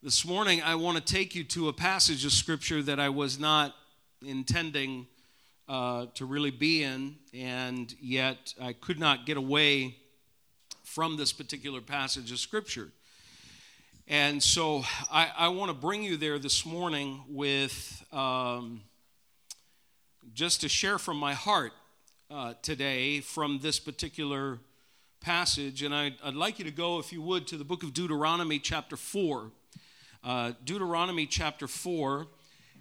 This morning, I want to take you to a passage of Scripture that I was not intending uh, to really be in, and yet I could not get away from this particular passage of Scripture. And so I, I want to bring you there this morning with um, just to share from my heart uh, today from this particular passage. And I'd, I'd, like you to go, if you would, to the book of Deuteronomy, chapter 4. Uh, Deuteronomy, chapter 4.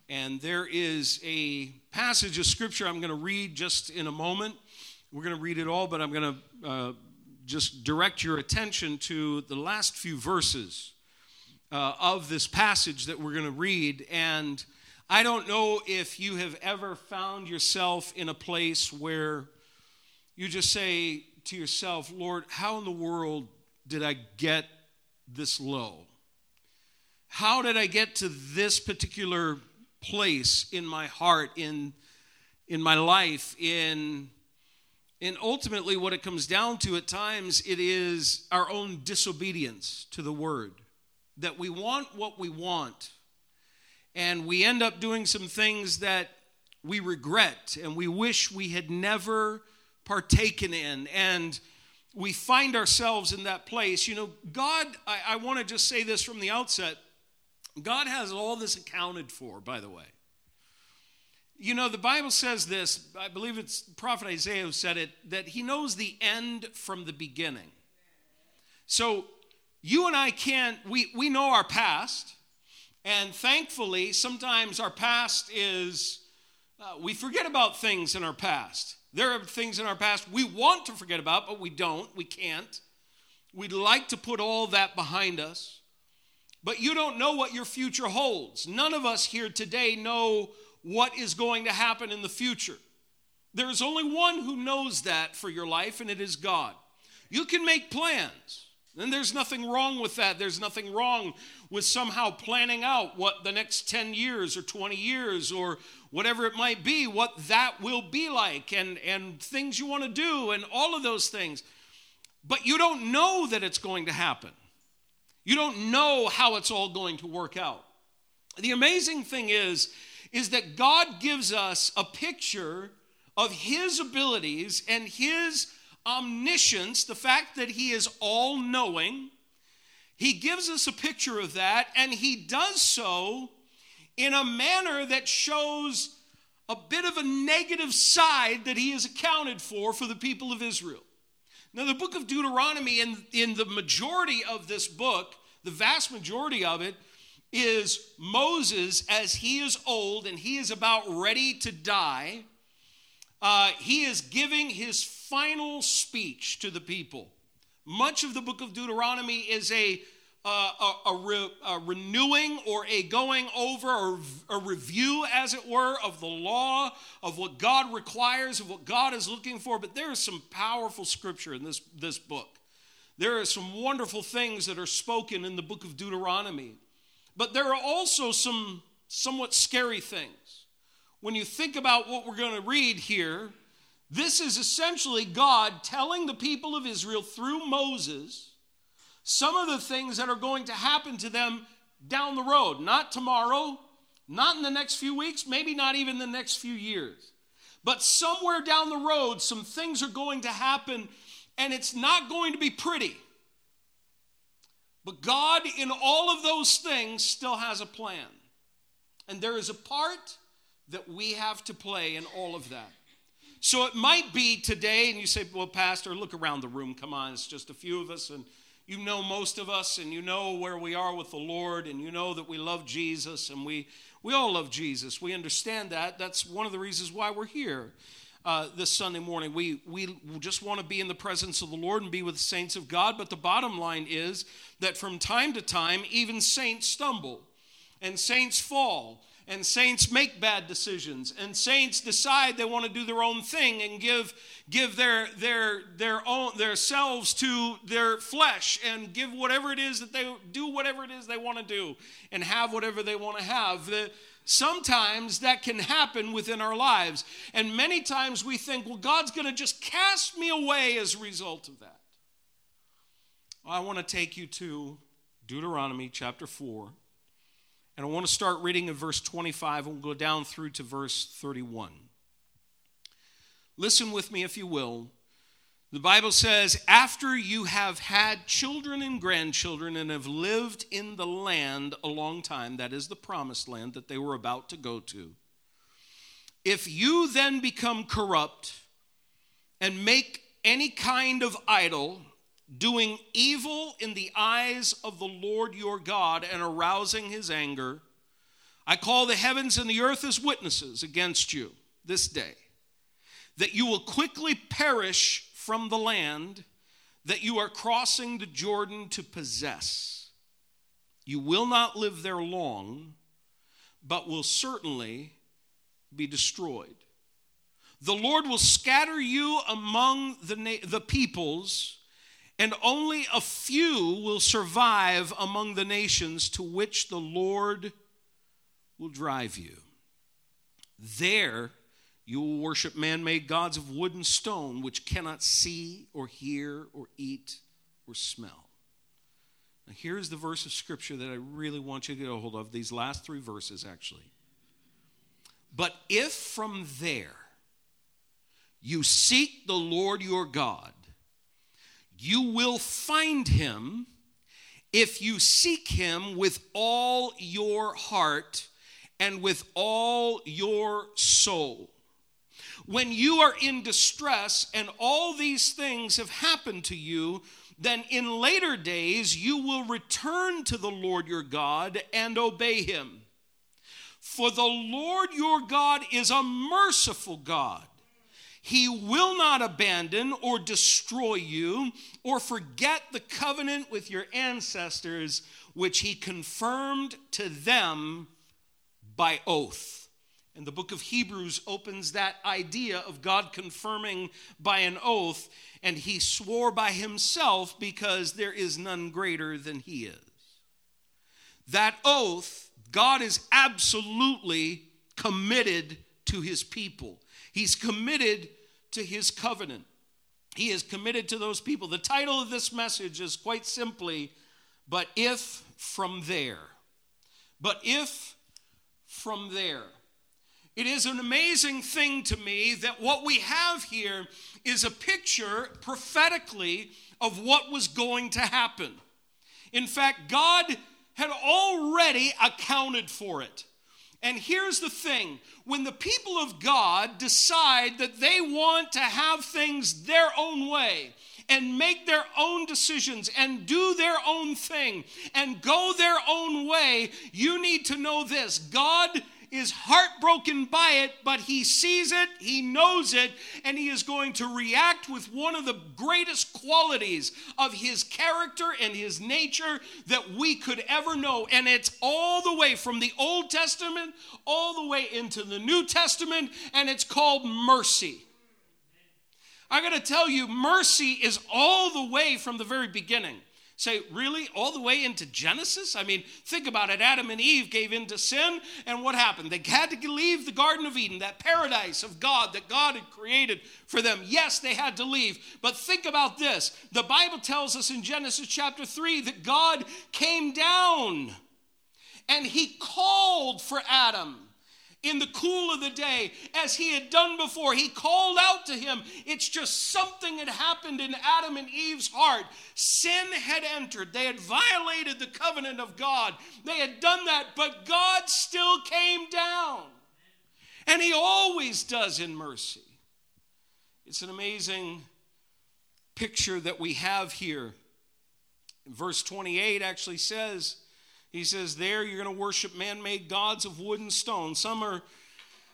And there is a passage of scripture I'm going to read just in a moment. We're going to read it all, but I'm going to uh, just direct your attention to the last few verses uh, of this passage that we're going to read. And I don't know if you have ever found yourself in a place where you just say to yourself, Lord, how in the world did I get this low? How did I get to this particular place in my heart, in, in my life, in, in ultimately what it comes down to at times, it is our own disobedience to the word. That we want what we want and we end up doing some things that we regret and we wish we had never partaken in. And we find ourselves in that place. You know, God, I, I want to just say this from the outset God has all this accounted for, by the way. You know, the Bible says this, I believe it's Prophet Isaiah who said it, that he knows the end from the beginning. So you and I can't, we, we know our past, and thankfully, sometimes our past is, uh, we forget about things in our past. There are things in our past we want to forget about, but we don't, we can't. We'd like to put all that behind us. But you don't know what your future holds. None of us here today know what is going to happen in the future. There is only one who knows that for your life, and it is God. You can make plans. And there's nothing wrong with that. There's nothing wrong with somehow planning out what the next 10 years or 20 years or whatever it might be, what that will be like, and, and things you want to do, and all of those things. But you don't know that it's going to happen. You don't know how it's all going to work out. The amazing thing is, is that God gives us a picture of His abilities and His omniscience, the fact that he is all knowing. He gives us a picture of that, and he does so in a manner that shows a bit of a negative side that he has accounted for for the people of Israel. Now, the book of Deuteronomy, in, in the majority of this book, the vast majority of it, is Moses as he is old and he is about ready to die. Uh, he is giving his final speech to the people. Much of the book of Deuteronomy is a, Uh, a, a, re, a, renewing or a going over or a review, as it were, of the law, of what God requires, of what God is looking for. But there is some powerful scripture in this, this book. There are some wonderful things that are spoken in the book of Deuteronomy. But there are also some somewhat scary things. When you think about what we're going to read here, this is essentially God telling the people of Israel through Moses some of the things that are going to happen to them down the road. Not tomorrow, not in the next few weeks, maybe not even the next few years. But somewhere down the road, some things are going to happen, and it's not going to be pretty. But God, in all of those things, still has a plan. And there is a part that we have to play in all of that. So it might be today, and you say, Well, Pastor, look around the room. Come on, it's just a few of us, and you know most of us, and you know where we are with the Lord, and you know that we love Jesus, and we, we all love Jesus. We understand that. That's one of the reasons why we're here. Uh, this Sunday morning. We, we just want to be in the presence of the Lord and be with the saints of God. But the bottom line is that from time to time, even saints stumble and saints fall and saints make bad decisions. And saints decide they want to do their own thing and give give their their their own their selves to their flesh and give whatever it is that they do whatever it is they want to do and have whatever they want to have. The, sometimes that can happen within our lives. And many times we think well god's going to just cast me away as a result of that. I want to take you to deuteronomy chapter 4 And I want to start reading in verse 25 and we'll go down through to verse 31. Listen with me, if you will. The Bible says, after you have had children and grandchildren and have lived in the land a long time, that is the promised land that they were about to go to, if you then become corrupt and make any kind of idol, doing evil in the eyes of the Lord your God and arousing his anger, I call the heavens and the earth as witnesses against you this day, that you will quickly perish from the land that you are crossing the Jordan to possess. You will not live there long, but will certainly be destroyed. The Lord will scatter you among the, na- the peoples, and only a few will survive among the nations to which the Lord will drive you. There you will worship man made gods of wood and stone, which cannot see or hear or eat or smell. Now, here's the verse of scripture that I really want you to get a hold of, these last three verses actually. But if from there you seek the Lord your God, you will find him if you seek him with all your heart and with all your soul. When you are in distress and all these things have happened to you, then in later days you will return to the Lord your God and obey him. For the Lord your God is a merciful God. He will not abandon or destroy you or forget the covenant with your ancestors, which he confirmed to them by oath. And the book of Hebrews opens that idea of God confirming by an oath, and he swore by himself because there is none greater than he is. That oath, God is absolutely committed to his people. He's committed to his covenant. He is committed to those people. The title of this message is quite simply, But If From There. But If From There. It is an amazing thing to me that what we have here is a picture prophetically of what was going to happen. In fact, God had already accounted for it. And here's the thing. When the people of God decide that they want to have things their own way, and make their own decisions and do their own thing and go their own way, you need to know this. God is heartbroken by it, but he sees it, he knows it, and he is going to react with one of the greatest qualities of his character and his nature that we could ever know. And it's all the way from the Old Testament all the way into the New Testament, and it's called mercy. I got to tell you, mercy is all the way from the very beginning. Say, really? All the way into Genesis? I mean, think about it. Adam and Eve gave in to sin, and what happened? They had to leave the Garden of Eden, that paradise of God that God had created for them. Yes, they had to leave. But think about this. The Bible tells us in Genesis chapter 3 that God came down and he called for Adam in the cool of the day as he had done before. He called out to him. It's just something had happened in Adam and Eve's heart. Sin had entered, they had violated the covenant of God. They had done that, but God still came down. And he always does in mercy. It's an amazing picture that we have here. Verse 28 actually says, he says, There you're going to worship man made gods of wood and stone. Some are.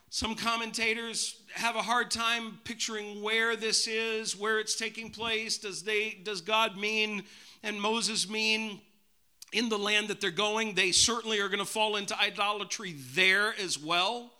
Some commentators have a hard time picturing where this is, where it's taking place. Does, they, does God mean and Moses mean in the land that they're going? They certainly are going to fall into idolatry there as well.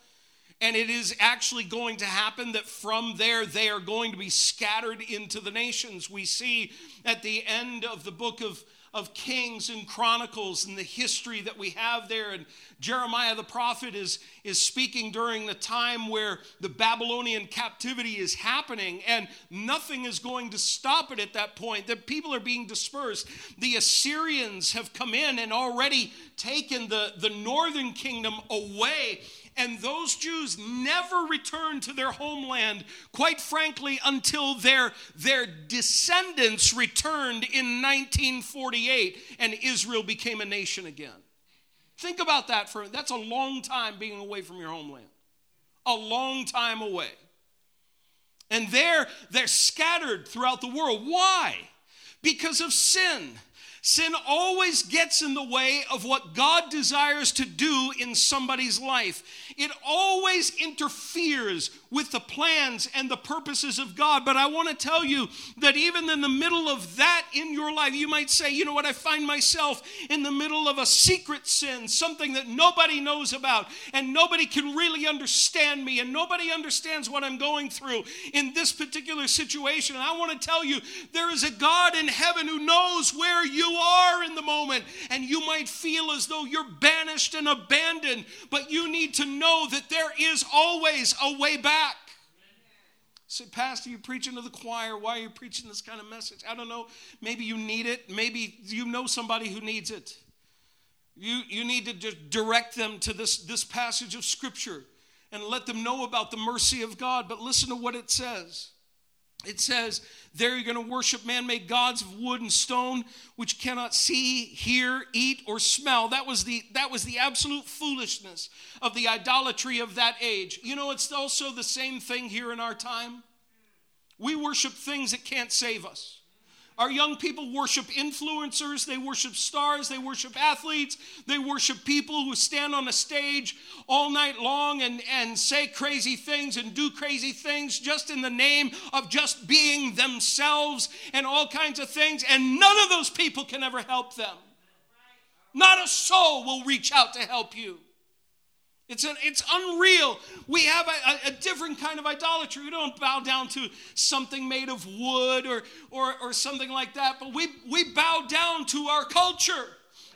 And it is actually going to happen that from there they are going to be scattered into the nations. We see at the end of the book of of Kings and Chronicles and the history that we have there. And Jeremiah the prophet is, is speaking during the time where the Babylonian captivity is happening, and nothing is going to stop it at that point. The people are being dispersed. The Assyrians have come in and already taken the, the northern kingdom away and those Jews never returned to their homeland, quite frankly, until their, their descendants returned in 1948 and Israel became a nation again. Think about that for that's a long time being away from your homeland. A long time away. And there they're scattered throughout the world. Why? Because of sin. Sin always gets in the way of what God desires to do in somebody's life. It always interferes with the plans and the purposes of God. But I want to tell you that even in the middle of that in your life, you might say, you know what, I find myself in the middle of a secret sin, something that nobody knows about, and nobody can really understand me, and nobody understands what I'm going through in this particular situation. And I want to tell you, there is a God in heaven who knows where you are in the moment, and you might feel as though you're banished and abandoned, but you need to know that there is always a way back. Say, Pastor, you're preaching to the choir. Why are you preaching this kind of message? I don't know. Maybe you need it. Maybe you know somebody who needs it. You, you need to just direct them to this, this passage of Scripture and let them know about the mercy of God. But listen to what it says. It says, There you're going to worship man made gods of wood and stone, which cannot see, hear, eat, or smell. That was, the, that was the absolute foolishness of the idolatry of that age. You know, it's also the same thing here in our time. We worship things that can't save us. Our young people worship influencers, they worship stars, they worship athletes, they worship people who stand on a stage all night long and, and say crazy things and do crazy things just in the name of just being themselves and all kinds of things. And none of those people can ever help them. Not a soul will reach out to help you. It's, an, it's unreal. We have a, a, different kind of idolatry. We don't bow down to something made of wood or, or, or something like that, but we, we bow down to our culture.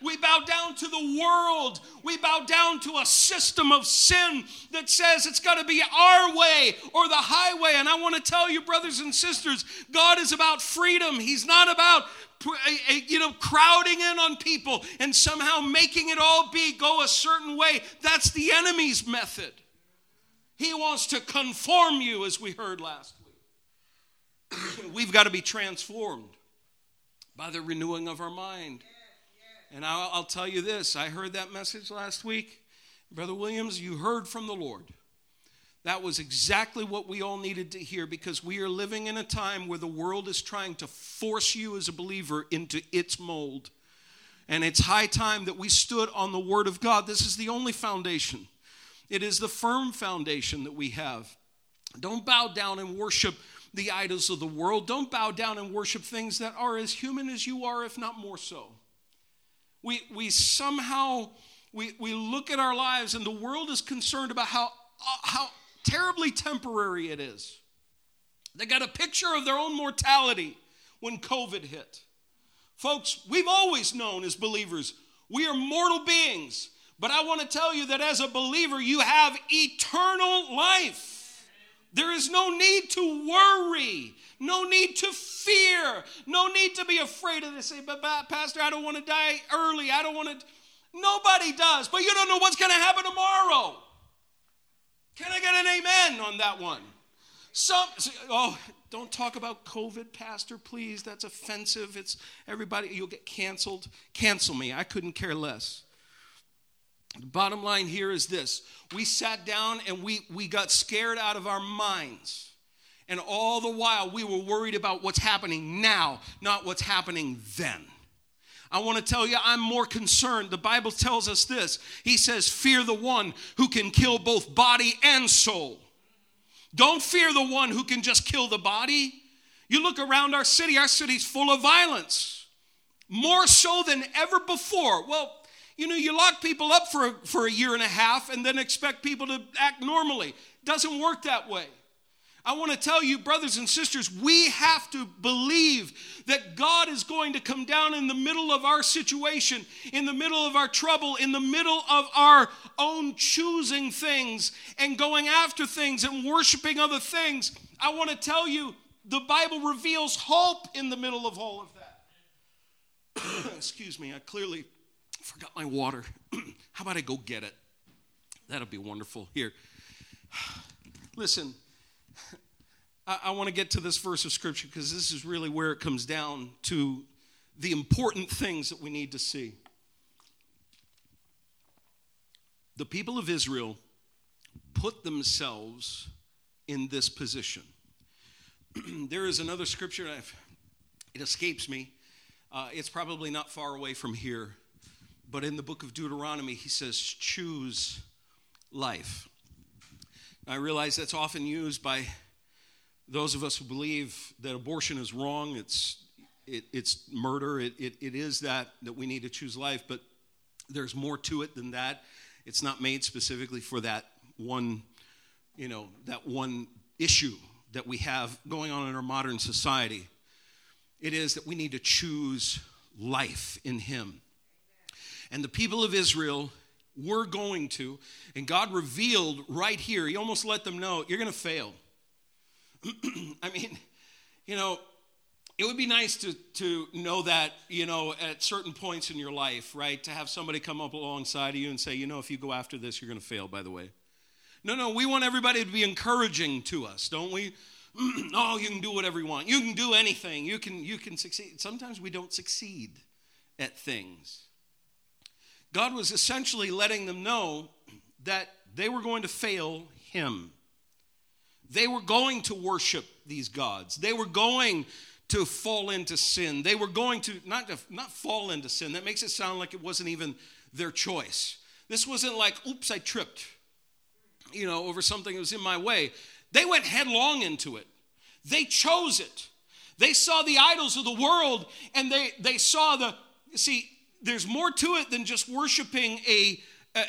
We bow down to the world. We bow down to a system of sin that says it's got to be our way or the highway. And I want to tell you, brothers and sisters, God is about freedom. He's not about you know, crowding in on people and somehow making it all be go a certain way. That's the enemy's method. He wants to conform you, as we heard last week. We've got to be transformed by the renewing of our mind. And I'll, I'll, tell you this I heard that message last week. Brother Williams, you heard from the Lord. That was exactly what we all needed to hear because we are living in a time where the world is trying to force you as a believer into its mold. And it's high time that we stood on the Word of God. This is the only foundation, it is the firm foundation that we have. Don't bow down and worship the idols of the world. Don't bow down and worship things that are as human as you are, if not more so. We, we somehow we, we look at our lives and the world is concerned about how, uh, how terribly temporary it is. They got a picture of their own mortality when COVID hit. Folks, we've always known as believers, we are mortal beings. But I want to tell you that as a believer, you have eternal life. There is no need to worry, no need to fear, no need to be afraid of this. Say, but Pastor, I don't want to die early. I don't want to. Nobody does, but you don't know what's going to happen tomorrow. Can I get an amen on that one? Some, oh, don't talk about COVID, Pastor, please. That's offensive. It's everybody, you'll get canceled. Cancel me. I couldn't care less. The bottom line here is this we sat down and we, we got scared out of our minds. And all the while, we were worried about what's happening now, not what's happening then. I want to tell you, I'm more concerned. The Bible tells us this He says, Fear the one who can kill both body and soul. Don't fear the one who can just kill the body. You look around our city, our city's full of violence, more so than ever before. Well, you know, you lock people up for, for a year and a half and then expect people to act normally. Doesn't work that way. I want to tell you, brothers and sisters, we have to believe that God is going to come down in the middle of our situation, in the middle of our trouble, in the middle of our own choosing things and going after things and worshiping other things. I want to tell you, the Bible reveals hope in the middle of all of that. Excuse me, I clearly forgot my water. How about I go get it? That'll be wonderful. Here. Listen, I, I want to get to this verse of scripture because this is really where it comes down to the important things that we need to see. The people of Israel put themselves in this position. there is another scripture, it escapes me. Uh, it's probably not far away from here. But in the book of Deuteronomy, he says, choose life. I realize that's often used by those of us who believe that abortion is wrong, it's, it, it's murder, it, it, it is that, that we need to choose life, but there's more to it than that. It's not made specifically for that one, you know, that one issue that we have going on in our modern society. It is that we need to choose life in Him. And the people of Israel were going to, and God revealed right here, He almost let them know, you're going to fail. I mean, you know, it would be nice to, to know that, you know, at certain points in your life, right? To have somebody come up alongside of you and say, you know, if you go after this, you're going to fail, by the way. No, no, we want everybody to be encouraging to us, don't we? oh, you can do whatever you want. You can do anything. You can, you can succeed. Sometimes we don't succeed at things. God was essentially letting them know that they were going to fail Him. They were going to worship these gods. They were going to fall into sin. They were going to not, to, not fall into sin. That makes it sound like it wasn't even their choice. This wasn't like, oops, I tripped, you know, over something that was in my way. They went headlong into it. They chose it. They saw the idols of the world and they, they saw the, see, there's more to it than just worshiping a,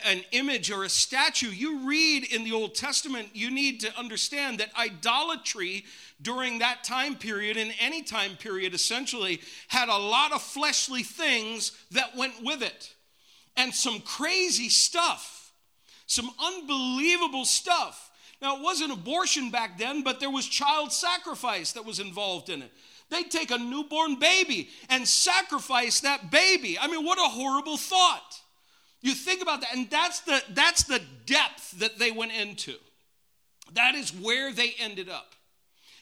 an image or a statue. You read in the Old Testament, you need to understand that idolatry during that time period, in any time period essentially, had a lot of fleshly things that went with it and some crazy stuff, some unbelievable stuff. Now, it wasn't abortion back then, but there was child sacrifice that was involved in it. They'd take a newborn baby and sacrifice that baby. I mean, what a horrible thought. You think about that, and that's the, that's the depth that they went into. That is where they ended up.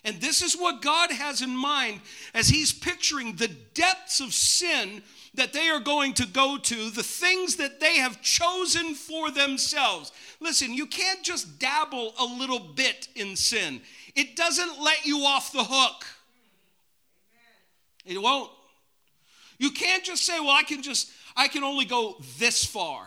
And this is what God has in mind as He's picturing the depths of sin that they are going to go to, the things that they have chosen for themselves. Listen, you can't just dabble a little bit in sin, it doesn't let you off the hook. It won't. You can't just say, well, I can just, I can only go this far.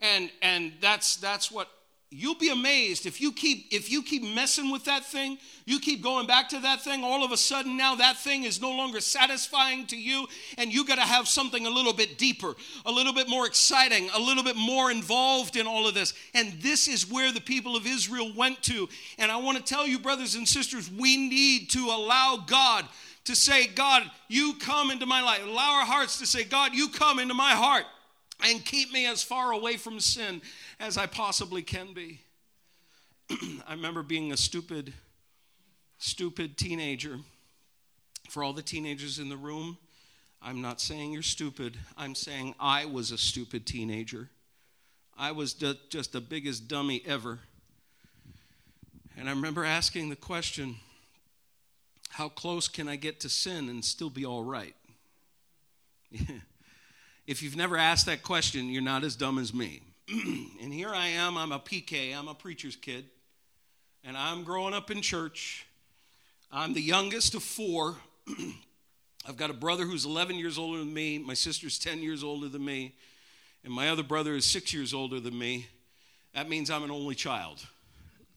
And and that's that's what you'll be amazed if you keep if you keep messing with that thing you keep going back to that thing all of a sudden now that thing is no longer satisfying to you and you got to have something a little bit deeper a little bit more exciting a little bit more involved in all of this and this is where the people of israel went to and i want to tell you brothers and sisters we need to allow god to say, God, you come into my life. Allow our hearts to say, God, you come into my heart and keep me as far away from sin as I possibly can be. I remember being a stupid, stupid teenager. For all the teenagers in the room, I'm not saying you're stupid. I'm saying I was a stupid teenager. I was just the biggest dummy ever. And I remember asking the question how close can I get to sin and still be all right? if you've never asked that question, you're not as dumb as me. and here I am, I'm a PK, I'm a preacher's kid, and I'm growing up in church. I'm the youngest of four. I've got a brother who's 11 years older than me, my sister's 10 years older than me, and my other brother is six years older than me. That means I'm an only child,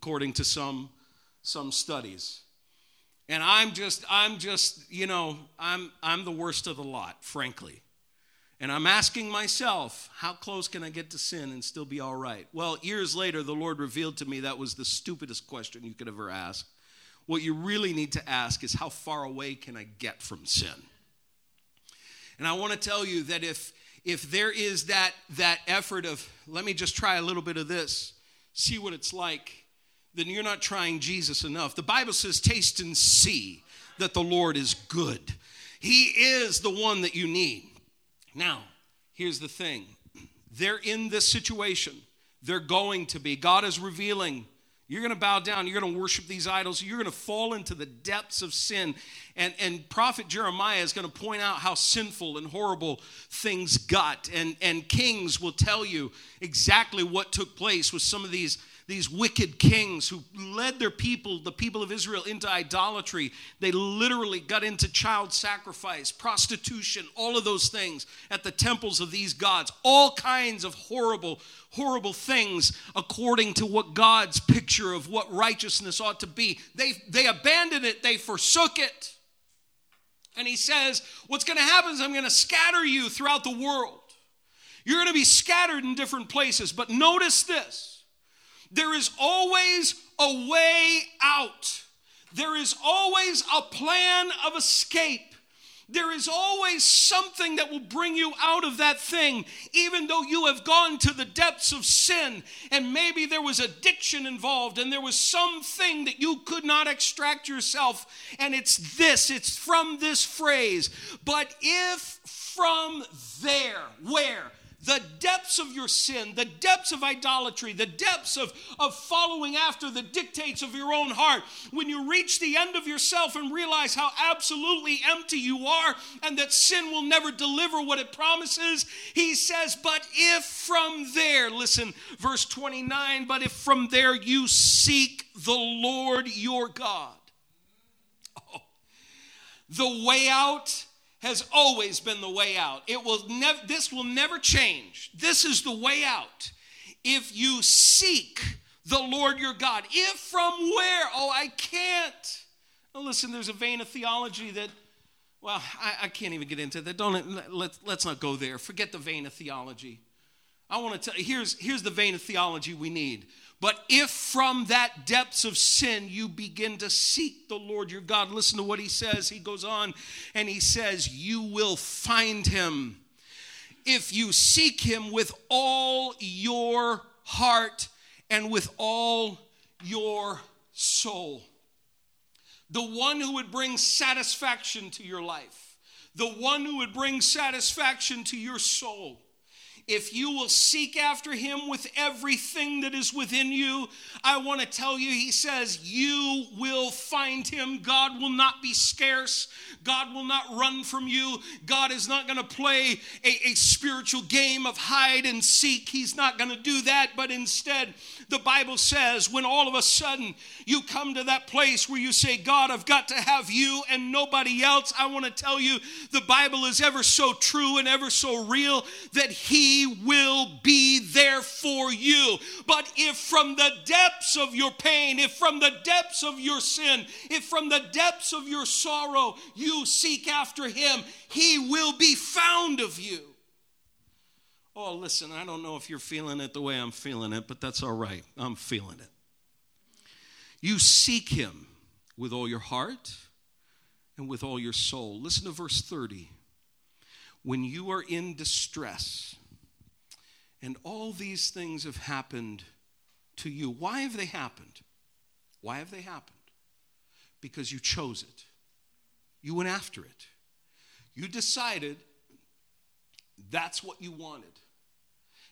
according to some, some studies. And I'm just, I'm just, you know, I'm, I'm the worst of the lot, frankly. And I'm asking myself, how close can I get to sin and still be all right? Well, years later, the Lord revealed to me that was the stupidest question you could ever ask. What you really need to ask is, how far away can I get from sin? And I want to tell you that if if there is that that effort of let me just try a little bit of this, see what it's like, then you're not trying Jesus enough. The Bible says, taste and see that the Lord is good. He is the one that you need. Now, here's the thing they're in this situation. They're going to be. God is revealing. You're going to bow down. You're going to worship these idols. You're going to fall into the depths of sin. And, and prophet Jeremiah is going to point out how sinful and horrible things got. And, and kings will tell you exactly what took place with some of these these wicked kings who led their people, the people of Israel, into idolatry. They literally got into child sacrifice, prostitution, all of those things at the temples of these gods. All kinds of horrible, horrible things according to what God's picture of what righteousness ought to be. They, they abandoned it, they forsook it. And he says, What's going to happen is I'm going to scatter you throughout the world. You're going to be scattered in different places. But notice this there is always a way out. There is always a plan of escape. There is always something that will bring you out of that thing, even though you have gone to the depths of sin and maybe there was addiction involved and there was something that you could not extract yourself. And it's this, it's from this phrase. But if from there, where? The depths of your sin, the depths of idolatry, the depths of, of following after the dictates of your own heart, when you reach the end of yourself and realize how absolutely empty you are and that sin will never deliver what it promises, he says, But if from there, listen, verse 29, but if from there you seek the Lord your God, oh, the way out has always been the way out. It will never this will never change. This is the way out. If you seek the Lord your God, if from where? Oh, I can't. Listen, there's a vein of theology that well, I, I can't even get into that. Don't let, let's not go there. Forget the vein of theology. I want to tell you, here's, here's the vein of theology we need. But if from that depths of sin you begin to seek the Lord your God, listen to what he says. He goes on and he says, You will find him if you seek him with all your heart and with all your soul. The one who would bring satisfaction to your life, the one who would bring satisfaction to your soul if you will seek after him with everything that is within you, I want to tell you, he says, you will find him. God will not be scarce. God will not run from you. God is not going to play a, a spiritual game of hide and seek. He's not going to do that. But instead, the Bible says, when all of a sudden you come to that place where you say, God, I've got to have you and nobody else, I want to tell you, the Bible is ever so true and ever so real that he will be there for you. But if from the depths of your pain, if from the depths of your sin, if from the depths of your sorrow you seek after Him, He will be found of you. Oh, listen, I don't know if you're feeling it the way I'm feeling it, but that's all right. I'm feeling it. You seek Him with all your heart and with all your soul. Listen to verse 30. When you are in distress, and all these things have happened to you. Why have they happened? Why have they happened? Because you chose it. You went after it. You decided that's what you wanted.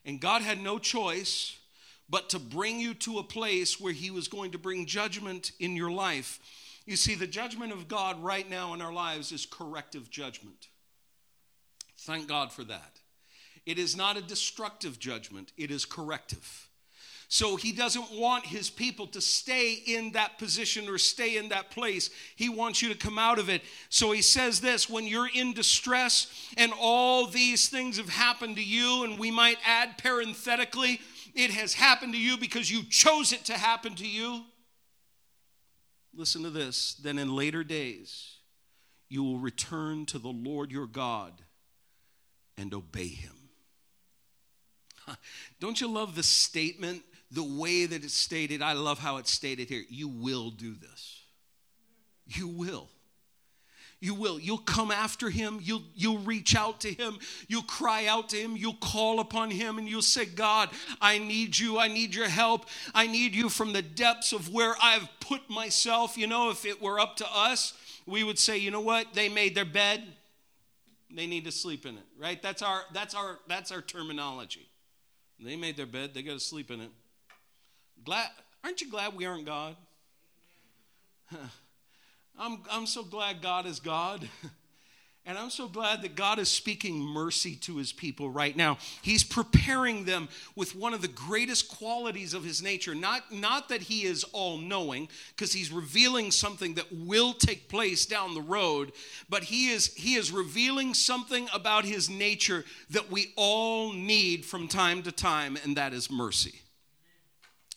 And God had no choice but to bring you to a place where He was going to bring judgment in your life. You see, the judgment of God right now in our lives is corrective judgment. Thank God for that. It is not a destructive judgment, it is corrective. So he doesn't want his people to stay in that position or stay in that place. He wants you to come out of it. So he says this when you're in distress and all these things have happened to you, and we might add parenthetically, it has happened to you because you chose it to happen to you. Listen to this. Then in later days, you will return to the Lord your God and obey him. Don't you love the statement, the way that it's stated? I love how it's stated here. You will do this. You will. You will. You'll come after him. You'll, you'll reach out to him. You'll cry out to him. You'll call upon him and you'll say, God, I need you. I need your help. I need you from the depths of where I've put myself. You know, if it were up to us, we would say, you know what? They made their bed. They need to sleep in it, right? That's our, that's our, that's our terminology. They made their bed. They got to sleep in it. Glad, aren't you glad we aren't God? I'm, I'm so glad God is God. And I'm so glad that God is speaking mercy to his people right now. He's preparing them with one of the greatest qualities of his nature. Not, not that he is all knowing, because he's revealing something that will take place down the road, but he is, he is revealing something about his nature that we all need from time to time, and that is mercy.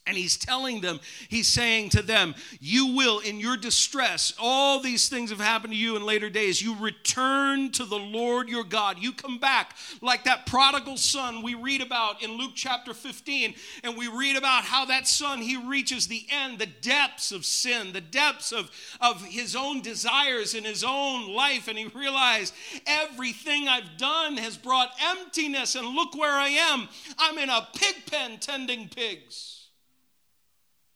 And he's telling them, he's saying to them, You will, in your distress, all these things have happened to you in later days. You return to the Lord your God. You come back like that prodigal son we read about in Luke chapter 15. And we read about how that son, he reaches the end, the depths of sin, the depths of, of his own desires in his own life. And he realized everything I've done has brought emptiness. And look where I am. I'm in a pig pen tending pigs.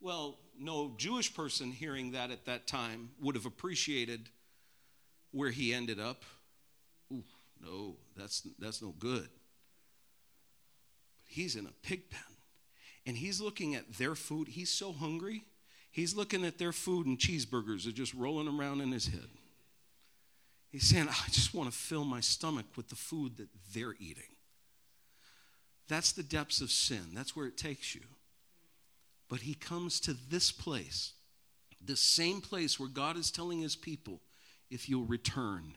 Well, no Jewish person hearing that at that time would have appreciated where he ended up. Ooh, no, that's, that's no good. He's in a pig pen and he's looking at their food. He's so hungry. He's looking at their food and cheeseburgers are just rolling around in his head. He's saying, I just want to fill my stomach with the food that they're eating. That's the depths of sin. That's where it takes you. But he comes to this place, the same place where God is telling his people, if you'll return,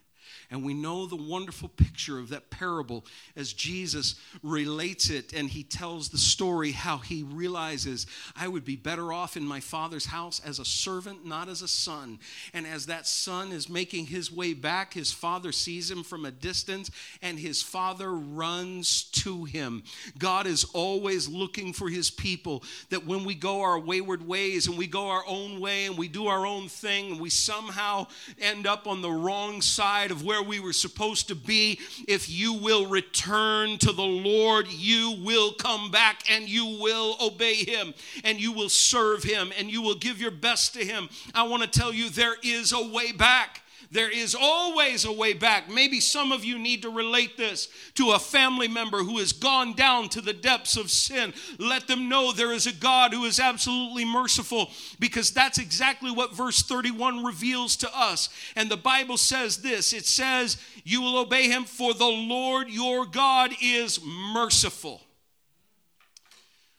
and we know the wonderful picture of that parable as Jesus relates it and he tells the story how he realizes I would be better off in my father's house as a servant, not as a son. And as that son is making his way back, his father sees him from a distance and his father runs to him. God is always looking for his people that when we go our wayward ways and we go our own way and we do our own thing and we somehow end up on the wrong side of where we were supposed to be. If you will return to the Lord, you will come back and you will obey Him and you will serve Him and you will give your best to Him. I want to tell you there is a way back. There is always a way back. Maybe some of you need to relate this to a family member who has gone down to the depths of sin. Let them know there is a God who is absolutely merciful because that's exactly what verse 31 reveals to us. And the Bible says this it says, You will obey him, for the Lord your God is merciful.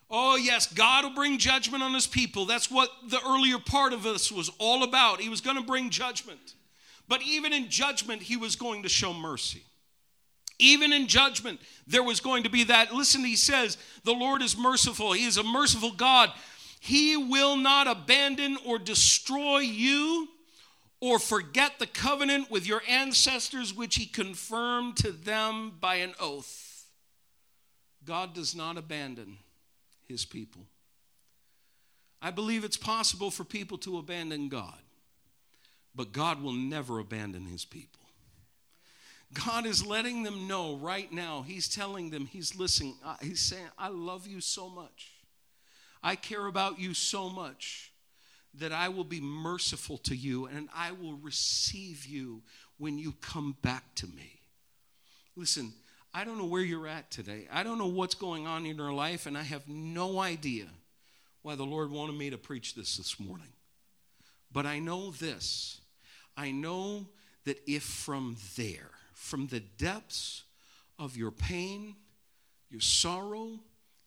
Oh, yes, God will bring judgment on his people. That's what the earlier part of this was all about. He was going to bring judgment. But even in judgment, he was going to show mercy. Even in judgment, there was going to be that. Listen, he says, The Lord is merciful. He is a merciful God. He will not abandon or destroy you or forget the covenant with your ancestors, which he confirmed to them by an oath. God does not abandon his people. I believe it's possible for people to abandon God. But God will never abandon his people. God is letting them know right now. He's telling them, He's listening. He's saying, I love you so much. I care about you so much that I will be merciful to you and I will receive you when you come back to me. Listen, I don't know where you're at today. I don't know what's going on in your life, and I have no idea why the Lord wanted me to preach this this morning. But I know this I know that if from there, from the depths of your pain, your sorrow,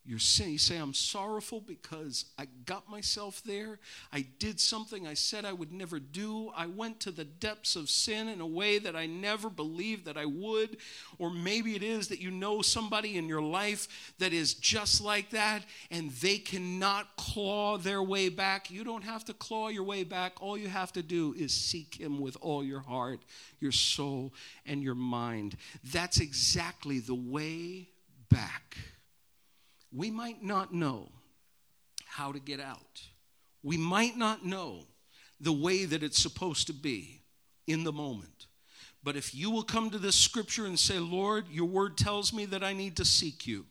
your sin. You say, I'm sorrowful because I got myself there. I did something I said I would never do. I went to the depths of sin in a way that I never believed that I would. Or maybe it is that you know somebody in your life that is just like that and they cannot claw their way back. You don't have to claw your way back. All you have to do is seek Him with all your heart, your soul, and your mind. That's exactly the way back we might not know how to get out. We might not know the way that it's supposed to be in the moment. But if you will come to this scripture and say, Lord, your word tells me that I need to seek you,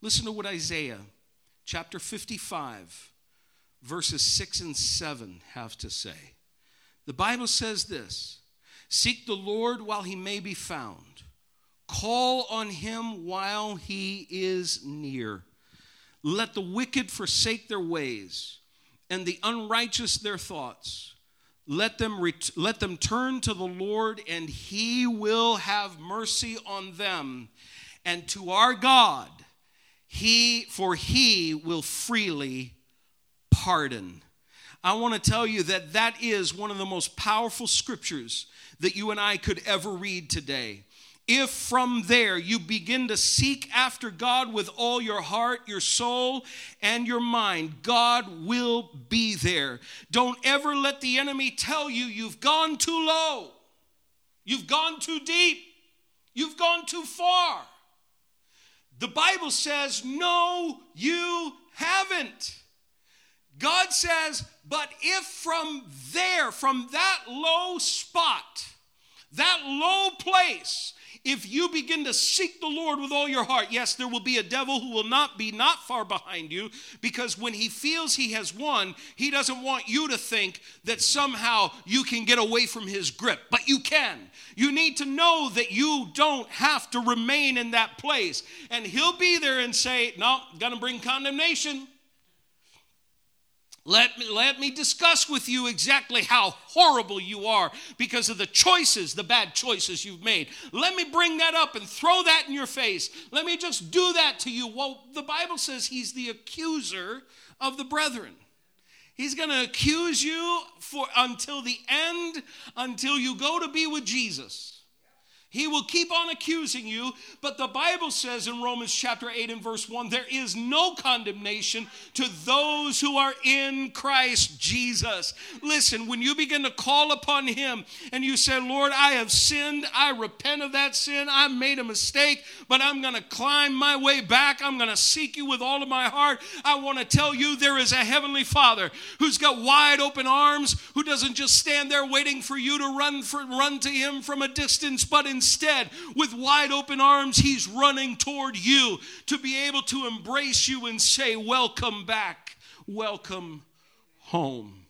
listen to what Isaiah chapter 55, verses 6 and 7 have to say. The Bible says this Seek the Lord while he may be found Call on him while he is near. Let the wicked forsake their ways, and the unrighteous their thoughts. Let them, ret- let them turn to the Lord, and he will have mercy on them. And to our God, he, for he will freely pardon. I want to tell you that that is one of the most powerful scriptures that you and I could ever read today. If from there you begin to seek after God with all your heart, your soul, and your mind, God will be there. Don't ever let the enemy tell you you've gone too low, you've gone too deep, you've gone too far. The Bible says, No, you haven't. God says, But if from there, from that low spot, that low place, if you begin to seek the Lord with all your heart, yes, there will be a devil who will not be not far behind you because when he feels he has won, he doesn't want you to think that somehow you can get away from his grip, but you can. You need to know that you don't have to remain in that place. And he'll be there and say, No, gonna bring condemnation. Let me, let me discuss with you exactly how horrible you are because of the choices, the bad choices you've made. Let me bring that up and throw that in your face. Let me just do that to you. Well, the Bible says he's the accuser of the brethren. He's going to accuse you for until the end, until you go to be with Jesus. He will keep on accusing you, but the Bible says in Romans chapter 8 and verse 1 there is no condemnation to those who are in Christ Jesus. Listen, when you begin to call upon Him and you say, Lord, I have sinned, I repent of that sin, I made a mistake, but I'm going to climb my way back, I'm going to seek you with all of my heart. I want to tell you there is a Heavenly Father who's got wide open arms, who doesn't just stand there waiting for you to run, for, run to Him from a distance, but in Instead, with wide open arms, he's running toward you to be able to embrace you and say, Welcome back, welcome home.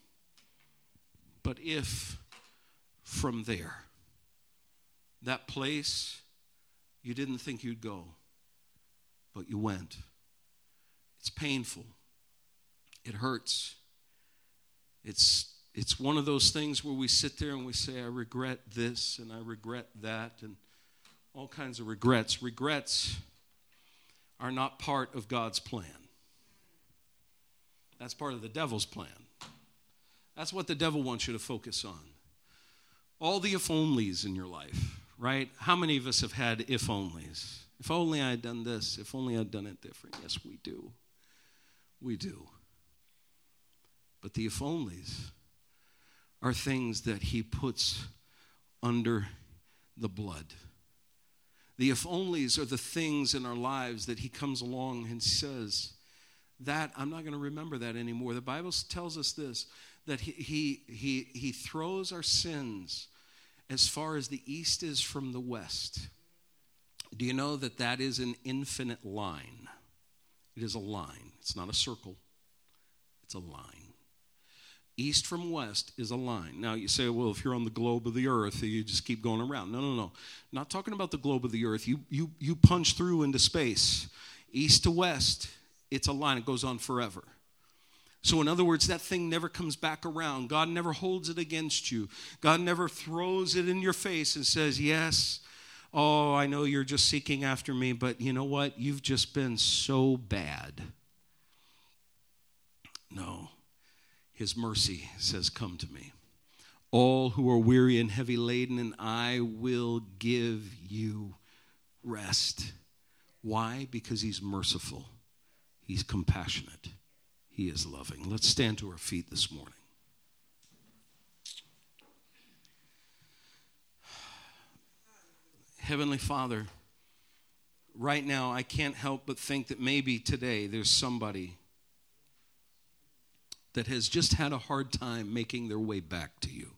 But if from there, that place you didn't think you'd go, but you went, it's painful, it hurts, it's it's one of those things where we sit there and we say, I regret this and I regret that, and all kinds of regrets. Regrets are not part of God's plan, that's part of the devil's plan. That's what the devil wants you to focus on. All the if onlys in your life, right? How many of us have had if onlys? If only I had done this, if only I'd done it different. Yes, we do. We do. But the if onlys, are things that he puts under the blood. The if onlys are the things in our lives that he comes along and says, That, I'm not going to remember that anymore. The Bible tells us this that he, he, he, he throws our sins as far as the east is from the west. Do you know that that is an infinite line? It is a line, it's not a circle, it's a line east from west is a line. Now you say, well, if you're on the globe of the earth, you just keep going around. No, no, no. Not talking about the globe of the earth. You you you punch through into space. East to west, it's a line. It goes on forever. So, in other words, that thing never comes back around. God never holds it against you. God never throws it in your face and says, Yes, Oh, I know you're just seeking after me, but you know what? You've just been so bad. No. His mercy says, Come to me. All who are weary and heavy laden, and I will give you rest. Why? Because he's merciful, he's compassionate, he is loving. Let's stand to our feet this morning. Heavenly Father, right now I can't help but think that maybe today there's somebody that has just had a hard time making their way back to you.